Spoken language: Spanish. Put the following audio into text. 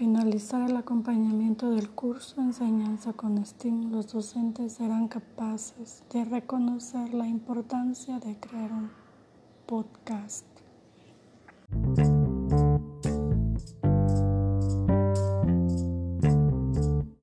finalizar el acompañamiento del curso Enseñanza con STEAM, los docentes serán capaces de reconocer la importancia de crear un podcast.